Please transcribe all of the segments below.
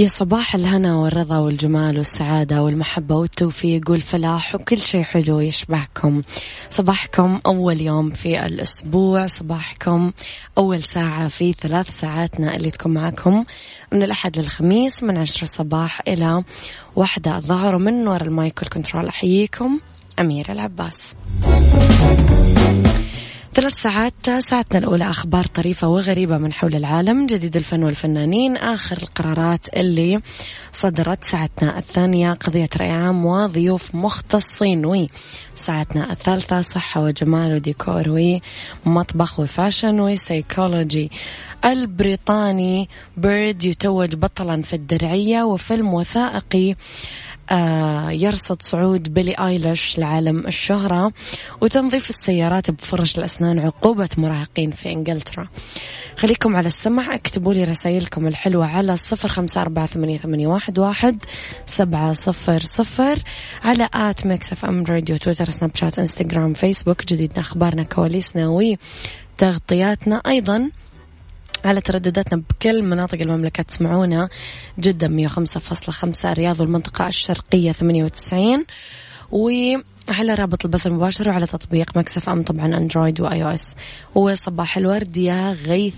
يا صباح الهنا والرضا والجمال والسعادة والمحبة والتوفيق والفلاح وكل شيء حلو يشبهكم. صباحكم أول يوم في الأسبوع صباحكم أول ساعة في ثلاث ساعاتنا اللي تكون معكم من الأحد للخميس من عشرة الصباح إلى واحدة الظهر. ومن وراء المايك والكنترول أحييكم أميرة العباس. ثلاث ساعات ساعتنا الأولى. أخبار طريفة وغريبة من حول العالم جديد الفن والفنانين آخر القرارات اللي صدرت ساعتنا الثانية. قضية رأي عام وضيوف مختصين وي. ساعتنا الثالثة صحة وجمال وديكور ومطبخ و fashion و psychology البريطاني. بيرد يتوج بطلا في الدرعية وفيلم وثائقي يرصد صعود Billie Eilish لعالم الشهرة وتنظيف السيارات بفرش الأسنان عقوبة مراهقين في إنجلترا. خليكم على السمع اكتبوا لي رسائلكم الحلوة على صفر خمسة أربعة ثمانية, واحد, سبعة صفر صفر على at Mix FM Radio Twitter Snapchat Instagram Facebook. جديدنا أخبارنا كواليسنا وتغطياتنا أيضا. على تردداتنا بكل مناطق المملكة تسمعونا جدة 105.5 الرياض والمنطقة الشرقية 98 وعلى رابط البث المباشر وعلى تطبيق Mix FM طبعا Android و iOS. وصباح الورد يا غيث.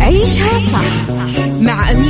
عيشها صح.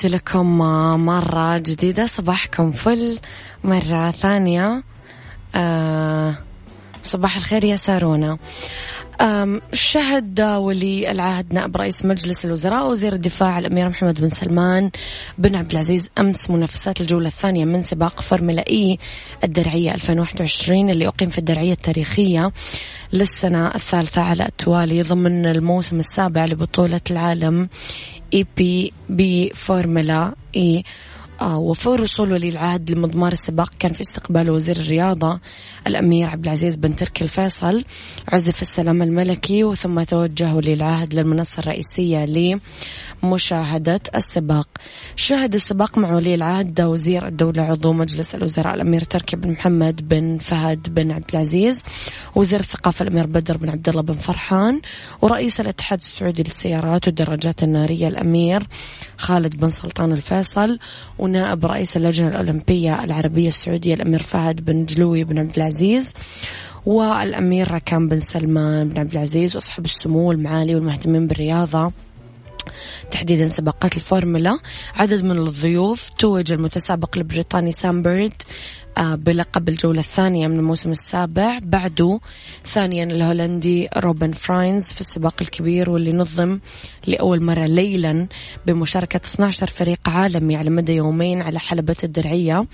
تحياتي لكم مرة جديدة صباحكم فل مرة ثانية. آه صباح الخير يا سارونا. شهد ولي العهد نائب رئيس مجلس الوزراء وزير الدفاع الأمير محمد بن سلمان. بن عبد العزيز أمس منافسات الجولة الثانية من سباق فورمولا إي الدرعية 2021 اللي أقيم في الدرعية التاريخية للسنة الثالثة على التوالي ضمن الموسم السابع لبطولة العالم ABB Formula E. آه وفور وصول ولي العهد لمضمار السباق كان في استقبال وزير الرياضة الأمير عبد العزيز بن تركي الفيصل. عزف السلام الملكي وثم توجه ولي العهد للمنصة الرئيسية مشاهدة السباق. شهد السباق مع ولي العهد وزير الدولة عضو مجلس الوزراء الأمير تركي بن محمد بن فهد بن عبد العزيز وزير الثقافة الأمير بدر بن عبد الله بن فرحان ورئيس الاتحاد السعودي للسيارات والدراجات النارية الأمير خالد بن سلطان الفيصل ونائب رئيس اللجنة الأولمبية العربية السعودية الأمير فهد بن جلوي بن عبد العزيز والأمير ركان بن سلمان بن عبد العزيز وأصحاب السمو المعالي والمهتمين بالرياضة. تحديدا سباقات الفورمولا. عدد من الضيوف توج المتسابق البريطاني سام بيرد بلقب الجولة الثانية من الموسم السابع. بعده ثانيا الهولندي روبن فراينز في السباق الكبير واللي نظم لأول مرة ليلا بمشاركة 12 فريق عالمي على مدى يومين على حلبة الدرعية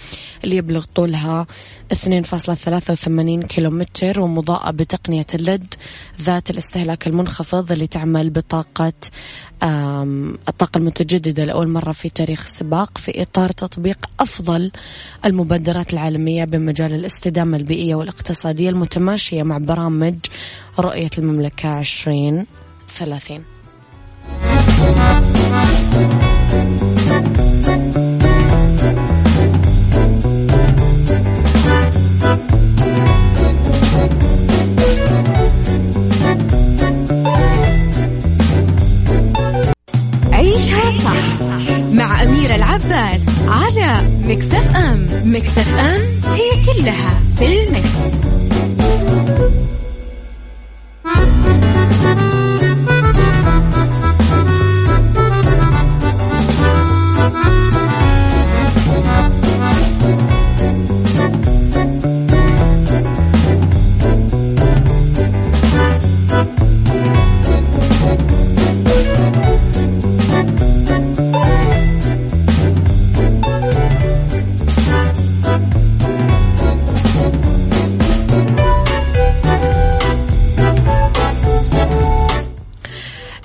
اللي يبلغ طولها 2.83 كيلومتر ومضاءة بتقنية ال LED ذات الاستهلاك المنخفض اللي تعمل بطاقة الطاقة المتجددة لأول مرة في تاريخ السباق في إطار تطبيق أفضل المبادرات العالمية. بمجال الاستدامة البيئية والاقتصادية المتماشية مع برامج رؤية المملكة 2030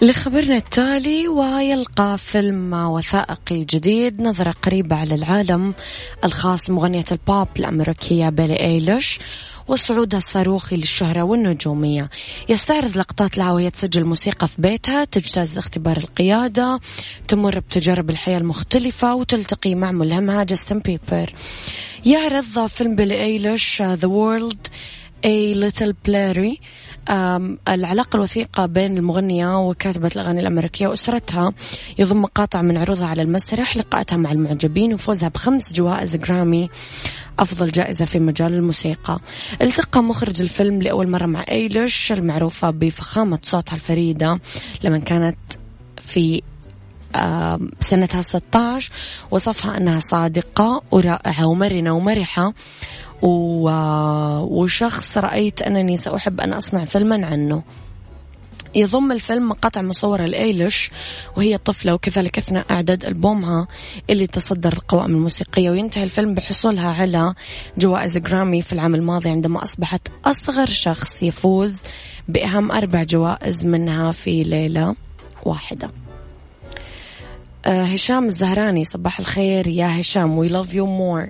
لخبرنا التالي ويلقى فيلم وثائقي جديد نظرة قريبة على العالم الخاص بمغنية البوب الأمريكية بيلي إيليش وصعودها الصاروخي للشهرة والنجومية. يستعرض لقطات لها وهي تسجل موسيقى في بيتها تجتاز اختبار القيادة تمر بتجارب الحياة المختلفة وتلتقي مع ملهمها جاستن بيبر. يعرض فيلم بيلي إيليش The World A Little Blurry العلاقة الوثيقة بين المغنية وكاتبة الأغاني الأمريكية وأسرتها يضم مقاطع من عروضها على المسرح لقاءاتها مع المعجبين وفوزها بخمس جوائز جرامي أفضل جائزة في مجال الموسيقى. التقى مخرج الفيلم لأول مرة مع أيليش المعروفة بفخامة صوتها الفريدة لما كانت في سنتها 16 وصفها أنها صادقة ورائعة ومرنة ومرحة وشخص رأيت أنني سأحب أن أصنع فيلما عنه. يضم الفيلم مقاطع مصورة لإيليش وهي طفلة وكذلك أثناء إعداد ألبومها اللي تصدر القوائم الموسيقية. وينتهي الفيلم بحصولها على جوائز جرامي في العام الماضي عندما أصبحت أصغر شخص يفوز بأهم أربع جوائز منها في ليلة واحدة. آه هشام الزهراني صباح الخير يا هشام. We love you more.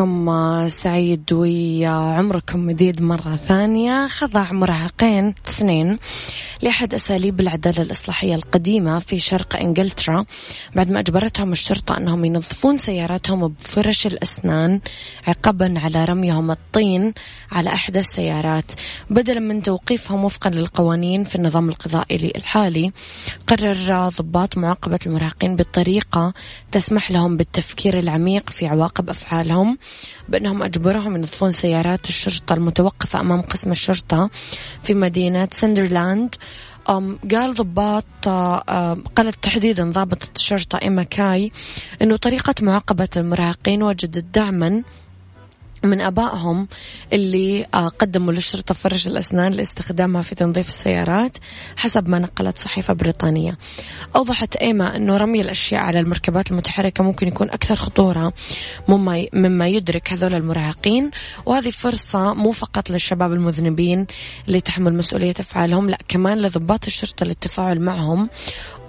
صباحكم آه، سعيد وعمركم مديد مرة ثانية. خضع مراهقين اثنين. لأحد أساليب العدالة الإصلاحية القديمة في شرق إنجلترا بعد ما أجبرتهم الشرطة أنهم ينظفون سياراتهم بفرش الأسنان عقبا على رميهم الطين على أحد السيارات. بدلا من توقيفهم وفقا للقوانين في النظام القضائي الحالي قرر ضباط معاقبة المراهقين بطريقة تسمح لهم بالتفكير العميق في عواقب أفعالهم بأنهم أجبرهم ينظفون سيارات الشرطة المتوقفة أمام قسم الشرطة في مدينة سندرلاند. قال ضباط قالت تحديدا ضابطة الشرطة إيما كاي أنه طريقة معاقبة المراهقين وجدت دعما من أبائهم اللي آه، قدموا للشرطه فرش الأسنان لاستخدامها في تنظيف السيارات حسب ما نقلت صحيفة بريطانية. أوضحت إيما إنه رمي الأشياء على المركبات المتحركة ممكن يكون أكثر خطورة مما مما يدرك هذول المراهقين وهذه فرصة مو فقط للشباب المذنبين اللي تحمل مسؤولية أفعالهم لا كمان لضباط الشرطة للتفاعل معهم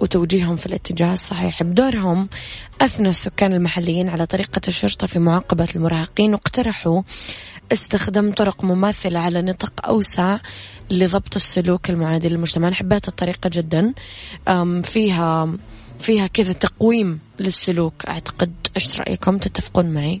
وتوجيههم في الاتجاه الصحيح بدورهم أثنى السكان المحليين على طريقة الشرطة في معاقبة المراهقين واقترحوا استخدام طرق مماثلة على نطاق أوسع لضبط السلوك المعادي للمجتمع. أنا حبيت الطريقة جدا. فيها فيها كذا تقويم للسلوك. أعتقد إيش رأيكم؟ تتفقون معي؟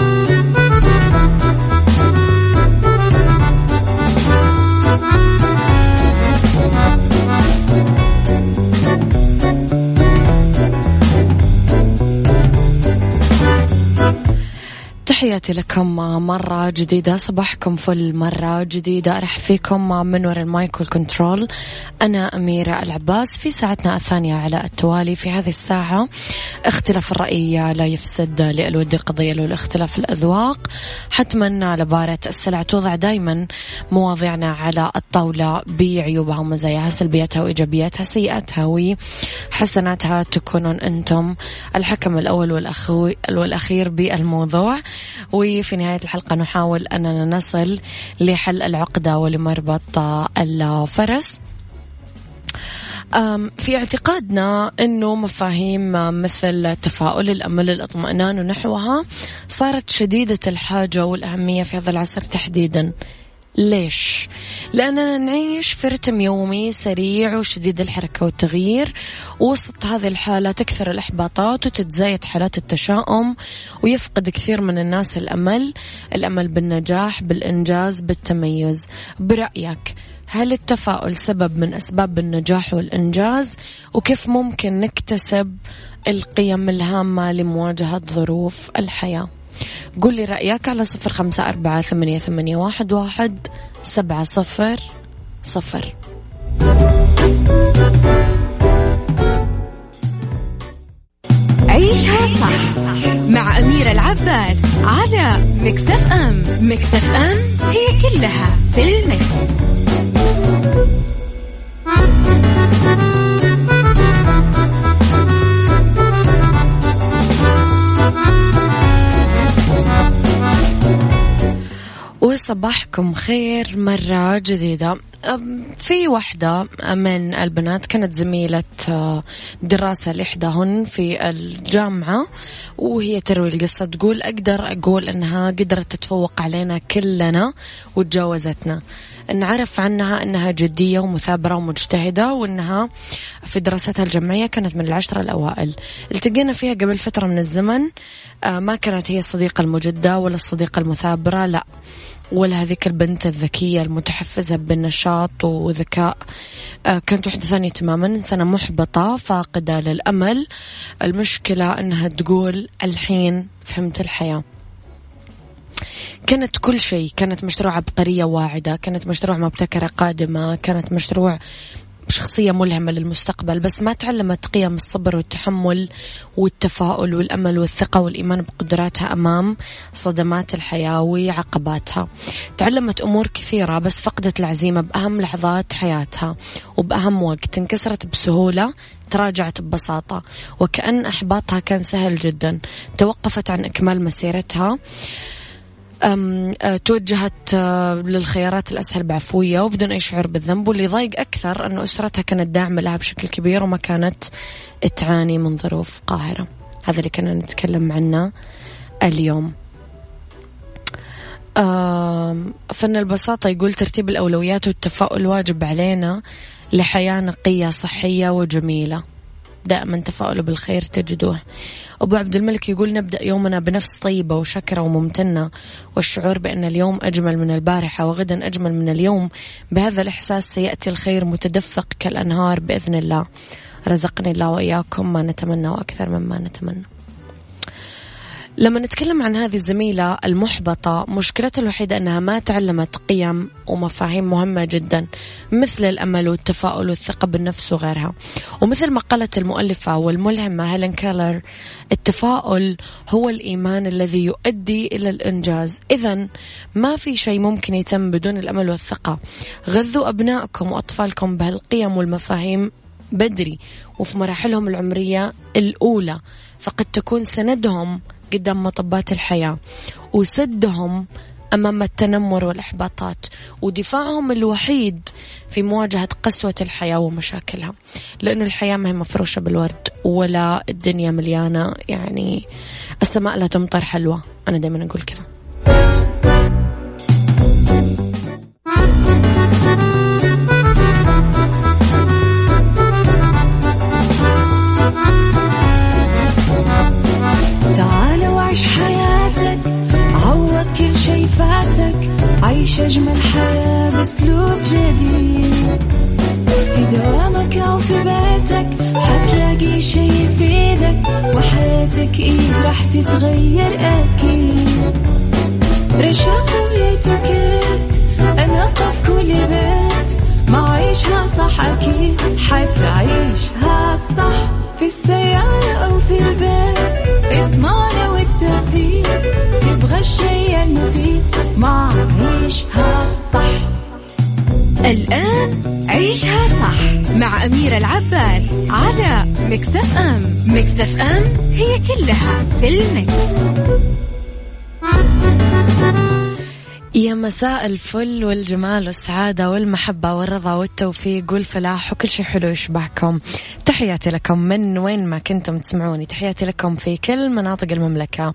تحياتي لكم مرة جديدة صباحكم فل مرة جديدة. أرحب فيكم من وراء ال mic وال control أنا أميرة العباس في ساعتنا الثانية على التوالي في هذه الساعة. اختلاف الرأي لا يفسد للود قضية له الاختلاف الأذواق. حتما على بارة السلع توضع دايما مواضيعنا على الطاولة بعيوبها ومزاياها سلبياتها وإيجابياتها سيئاتها وحسناتها. تكونون أنتم الحكم الأول والأخير بالموضوع. وفي نهاية الحلقة نحاول أننا نصل لحل العقدة ولمربط الفرس. في اعتقادنا إنه مفاهيم مثل تفاؤل الأمل الاطمئنان ونحوها صارت شديدة الحاجة والأهمية في هذا العصر تحديدا. ليش؟ لأننا نعيش في رتم يومي سريع وشديد الحركة والتغيير وسط هذه الحالة تكثر الإحباطات وتتزايد حالات التشاؤم ويفقد كثير من الناس الأمل الأمل بالنجاح بالإنجاز بالتميز. برأيك هل التفاؤل سبب من أسباب النجاح والإنجاز؟ وكيف ممكن نكتسب القيم الهامة لمواجهة ظروف الحياة؟ قل لي رأيك على صفر خمسة أربعة ثمانية, ثمانية واحد, واحد سبعة صفر صفر عيشها صح مع أميرة العباس على مكتف أم مكتف أم هي كلها في المكس. وصباحكم خير مرة جديدة. في واحدة من البنات كانت زميلة أه، دراسة لإحداهن في الجامعة وهي تروي القصة تقول أقدر أقول أنها قدرت تتفوق علينا كلنا وتجاوزتنا. نعرف عنها أنها جدية ومثابرة ومجتهدة وأنها في دراستها الجامعية كانت من العشرة الأوائل. التقينا فيها قبل فترة من الزمن أه، ما كانت هي الصديقة المجدة ولا الصديقة المثابرة لا. ولا هذيك البنت الذكية المتحفزة بالنشاط وذكاء. آه، كانت واحدة ثانية تماما إنسانة محبطة فاقدة للأمل. المشكلة أنها تقول الحين فهمت الحياة. كانت كل شيء كانت مشروع عبقرية واعدة كانت مشروع مبتكرة قادمة كانت مشروع شخصية ملهمة للمستقبل بس ما تعلمت قيم الصبر والتحمل والتفاؤل والأمل والثقة والإيمان بقدراتها أمام صدمات الحياة وعقباتها. تعلمت أمور كثيرة بس فقدت العزيمة بأهم لحظات حياتها وبأهم وقت. انكسرت بسهولة تراجعت ببساطة وكأن إحباطها كان سهل جدا. توقفت عن إكمال مسيرتها. توجهت أه للخيارات الأسهل بعفوية وبدون أي شعور بالذنب واللي ضايق أكثر أنه أسرتها كانت داعمة لها بشكل كبير وما كانت تعاني من ظروف قاهرة. هذا اللي كنا نتكلم عنه اليوم. فن البساطة يقول ترتيب الأولويات والتفاؤل واجب علينا لحياة نقية صحية وجميلة. دائما تفاؤلوا بالخير تجدوه. أبو عبد الملك يقول نبدأ يومنا بنفس طيبة وشكرة وممتنة والشعور بأن اليوم أجمل من البارحة وغدا أجمل من اليوم بهذا الإحساس سيأتي الخير متدفق كالأنهار بإذن الله. رزقني الله وإياكم ما نتمنى وأكثر مما نتمنى. لما نتكلم عن هذه الزميلة المحبطة مشكلتها الوحيدة أنها ما تعلمت قيم ومفاهيم مهمة جدا مثل الأمل والتفاؤل والثقة بالنفس وغيرها. ومثل ما قالت المؤلفة والملهمة هيلين كيلر التفاؤل هو الإيمان الذي يؤدي إلى الإنجاز. إذا ما في شيء ممكن يتم بدون الأمل والثقة. غذوا أبنائكم وأطفالكم بهالقيم والمفاهيم بدري وفي مراحلهم العمرية الأولى فقد تكون سندهم قدام مطبات الحياة وسدهم أمام التنمر والإحباطات ودفاعهم الوحيد في مواجهة قسوة الحياة ومشاكلها. لأنه الحياة ما هي مفروشة بالورد ولا الدنيا مليانة يعني السماء لا تمطر حلوة. أنا دايما أقول كذا. الآن عيشها صح مع أميرة العباس على مكتف أم مكتف أم هي كلها في المكس. يا مساء الفل والجمال والسعادة والمحبة والرضا والتوفيق والفلاح وكل شيء حلو يشبهكم. تحياتي لكم من وين ما كنتم تسمعوني. تحياتي لكم في كل مناطق المملكة.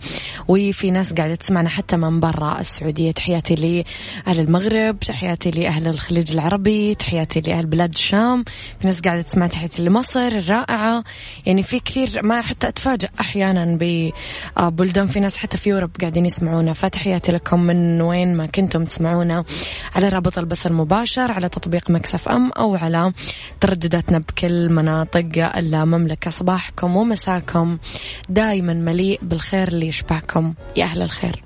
وفي ناس قاعدة تسمعنا حتى من برا السعودية. تحياتي لأهل المغرب تحياتي لأهل الخليج العربي تحياتي لأهل بلاد الشام. في ناس قاعدة تسمع تحياتي لمصر الرائعة. يعني في كثير ما حتى أتفاجأ أحيانا ببلدان. في ناس حتى في Europe قاعدين يسمعونا. فتحياتي لكم من وين ما كنتم تسمعونا على رابط البث المباشر على تطبيق Mix FM أو على تردداتنا بكل مناطق المملكة صباحكم ومساكم دايما مليء بالخير اللي يشبهكم. يا أهل الخير.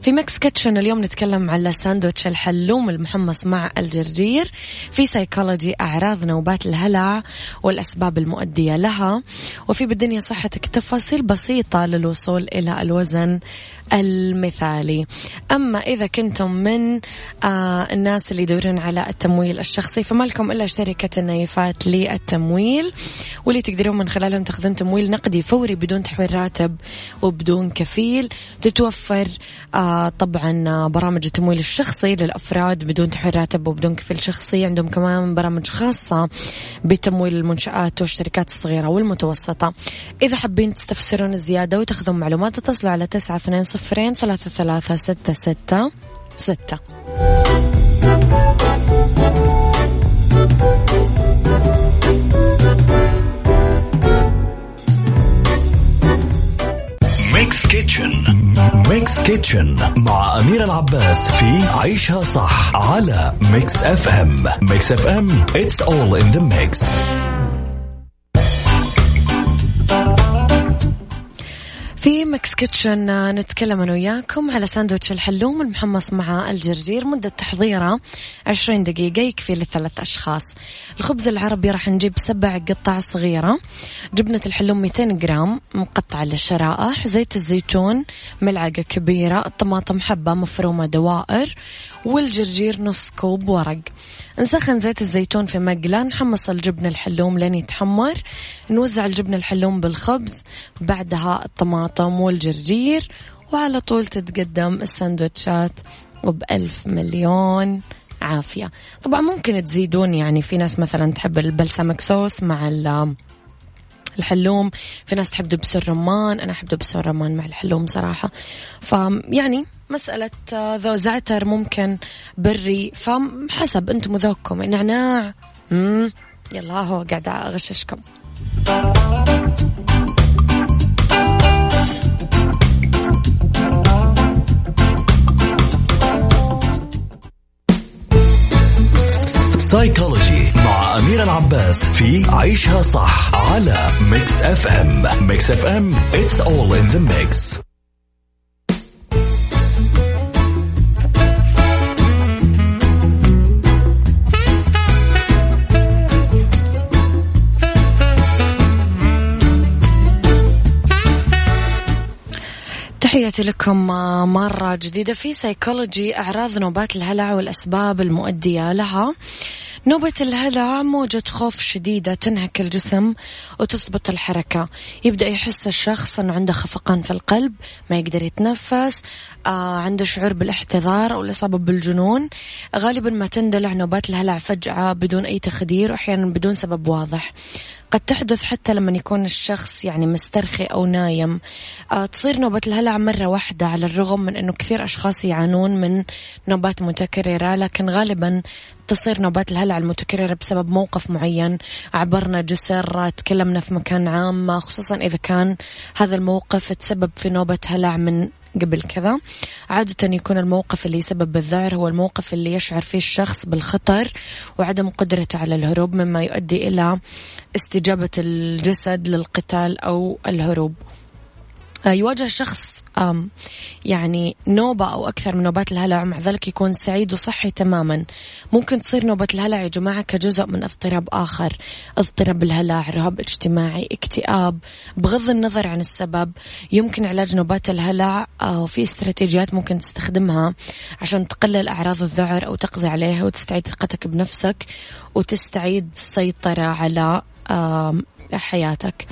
في Mix Kitchen اليوم نتكلم على ساندوتش الحلوم المحمص مع الجرجير. في سيكولوجي أعراض نوبات الهلع والأسباب المؤدية لها. وفي بالدنيا صحتك تفاصيل بسيطة للوصول إلى الوزن. المثالي. أما إذا كنتم من آه الناس اللي يدورون على التمويل الشخصي فما لكم إلا شركة النايفات للتمويل واللي تقدرون من خلالهم تاخذون تمويل نقدي فوري بدون تحويل راتب وبدون كفيل. تتوفر آه طبعا برامج التمويل الشخصي للأفراد بدون تحويل راتب وبدون كفيل شخصي. عندهم كمان برامج خاصة بتمويل المنشآت والشركات الصغيرة والمتوسطة. إذا حابين تستفسرون زيادة وتاخذون معلومات اتصلوا على تسعة اثنين صفرين ثلاثة ثلاثة ستة ستة ستة. Mix Kitchen Mix Kitchen مع أمير العباس في عيشها صح على Mix FM Mix FM it's all in the mix. في Mix Kitchen نتكلم أنا وياكم على ساندويتش الحلوم المحمص مع الجرجير. مدة تحضيره 20 دقيقة يكفي لثلاث أشخاص. الخبز العربي راح نجيب سبع قطع صغيرة. جبنة الحلوم 200 جرام مقطعة للشرائح زيت الزيتون ملعقة كبيرة الطماطم حبة مفرومة دوائر والجرجير نص كوب ورق. نسخن زيت الزيتون في مقلاة نحمص الجبن الحلوم لين يتحمر نوزع الجبن الحلوم بالخبز بعدها الطماطم والجرجير وعلى طول تتقدم السندوتشات وبألف مليون عافية. طبعا ممكن تزيدون يعني في ناس مثلا تحب البلسمك صوص مع الحلوم. في ناس تحب دبس الرمان أنا أحب دبس الرمان مع الحلوم صراحة. فيعني مسألة ذو زعتر ممكن بري فحسب أنتم وذوقكم نعناع يلا هو قاعدة أغششكم. سايكولوجي أمير العباس في عيشها صح على Mix FM Mix FM it's all in the mix. تحياتي لكم مرة جديدة في سيكولوجي أعراض نوبات الهلع والأسباب المؤدية لها. نوبة الهلع موجة خوف شديدة تنهك الجسم وتثبط الحركة. يبدأ يحس الشخص أنه عنده خفقان في القلب ما يقدر يتنفس آه عنده شعور بالاحتضار أو الإصابة بالجنون. غالبا ما تندلع نوبات الهلع فجأة بدون أي تخدير وأحيانا بدون سبب واضح. قد تحدث حتى لما يكون الشخص يعني مسترخي أو نايم. آه تصير نوبة الهلع مرة واحدة على الرغم من أنه كثير أشخاص يعانون من نوبات متكررة لكن غالبا تصير نوبات الهلع المتكررة بسبب موقف معين. عبرنا جسر تكلمنا في مكان عام. خصوصا إذا كان هذا الموقف تسبب في نوبة هلع من قبل كذا. عادة يكون الموقف اللي يسبب الذعر هو الموقف اللي يشعر فيه الشخص بالخطر وعدم قدرته على الهروب مما يؤدي إلى استجابة الجسد للقتال أو الهروب. آه، يواجه الشخص يعني نوبة أو أكثر من نوبات الهلع ومع ذلك يكون سعيد وصحي تماما. ممكن تصير نوبة الهلع يا جماعة كجزء من اضطراب آخر اضطراب الهلع رهاب اجتماعي اكتئاب بغض النظر عن السبب. يمكن علاج نوبات الهلع آه، في استراتيجيات ممكن تستخدمها عشان تقلل أعراض الذعر أو تقضي عليها وتستعيد ثقتك بنفسك وتستعيد السيطرة على حياتك.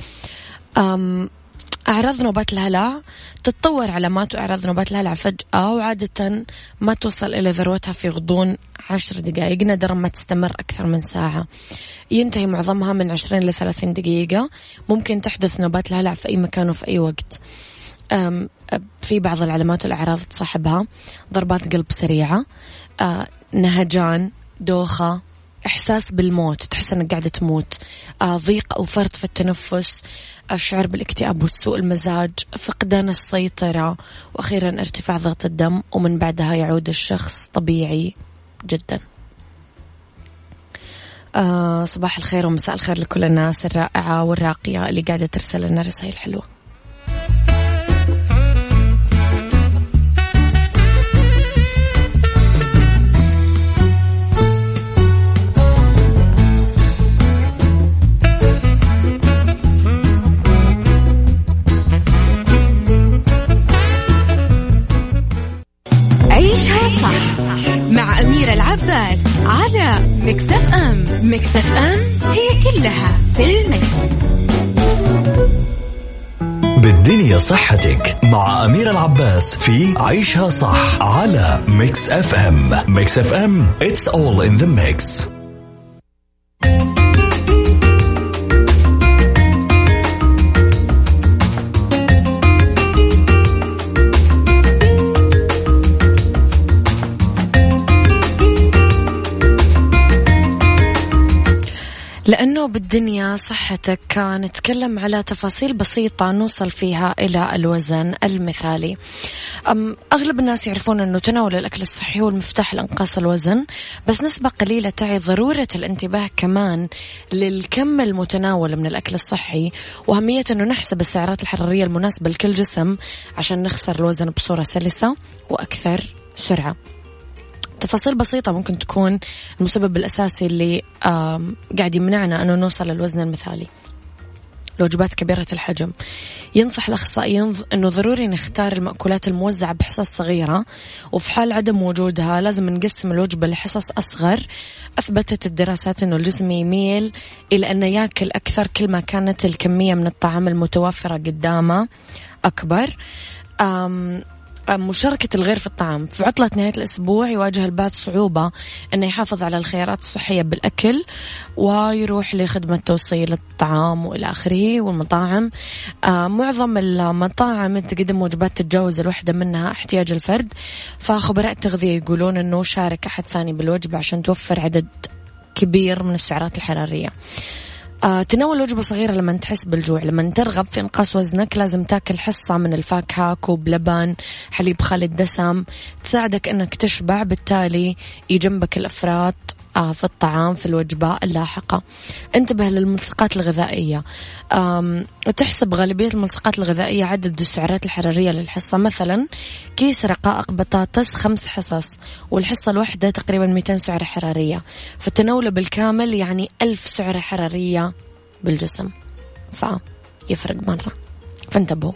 أعراض نوبات الهلع تتطور علامات وأعراض نوبات الهلع فجأة وعادة ما توصل إلى ذروتها في غضون عشر دقائق نادرا ما تستمر أكثر من ساعة. ينتهي معظمها من عشرين لثلاثين دقيقة. ممكن تحدث نوبات الهلع في أي مكان وفي أي وقت. في بعض العلامات والأعراض تصاحبها. ضربات قلب سريعة. نهجان دوخة إحساس بالموت تحس أنك قاعدة تموت. أه، ضيق أو فرط في التنفس. الشعور بالاكتئاب والسوء المزاج. فقدان السيطرة. وأخيرا ارتفاع ضغط الدم. ومن بعدها يعود الشخص طبيعي جدا. آه صباح الخير ومساء الخير لكل الناس الرائعة والراقية اللي قاعدة ترسل لنا رسائل حلوة. العباس على Mix FM. Mix FM هي كلها في ال mix. بالدنيا صحتك مع أمير العباس في عيشها صح على Mix FM. Mix FM it's all in the mix. بالدنيا صحتك. نتكلم على تفاصيل بسيطة نوصل فيها إلى الوزن المثالي. أم أغلب الناس يعرفون أنه تناول الأكل الصحي هو المفتاح لإنقاص الوزن بس نسبة قليلة تعي ضرورة الانتباه كمان للكم المتناول من الأكل الصحي وأهمية أنه نحسب السعرات الحرارية المناسبة لكل جسم عشان نخسر الوزن بصورة سلسة وأكثر سرعة. تفاصيل بسيطة ممكن تكون المسبب الأساسي اللي قاعد يمنعنا أنه نوصل للوزن المثالي. الوجبات كبيرة الحجم. ينصح الأخصائيين أنه ضروري نختار المأكولات الموزعة بحصص صغيرة وفي حال عدم وجودها لازم نقسم الوجبة لحصص أصغر. أثبتت الدراسات أنه الجسم يميل إلى أنه يأكل أكثر كل ما كانت الكمية من الطعام المتوفرة قدامه أكبر. مشاركة الغير في الطعام. في عطلة نهاية الأسبوع يواجه البعض صعوبة أنه يحافظ على الخيارات الصحية بالأكل ويروح لخدمة توصيل الطعام وإلى آخره والمطاعم. معظم المطاعم تقدم وجبات تتجاوز الوحدة منها احتياج الفرد. فخبراء التغذية يقولون أنه شارك أحد ثاني بالوجبة عشان توفر عدد كبير من السعرات الحرارية. تناول وجبة صغيرة لما تحس بالجوع لما ترغب في إنقاص وزنك لازم تاكل حصة من الفاكهة كوب لبن حليب خالي الدسم تساعدك أنك تشبع بالتالي يجنبك الأفراط. آه، في الطعام في الوجبة اللاحقة. انتبه للملصقات الغذائية. تحسب غالبية الملصقات الغذائية عدد السعرات الحرارية للحصة. مثلا كيس رقائق بطاطس خمس حصص والحصة الواحدة تقريبا 200 سعرة حرارية. فتناوله بالكامل يعني ألف سعرة حرارية بالجسم. فيفرق مرة. فانتبهوا.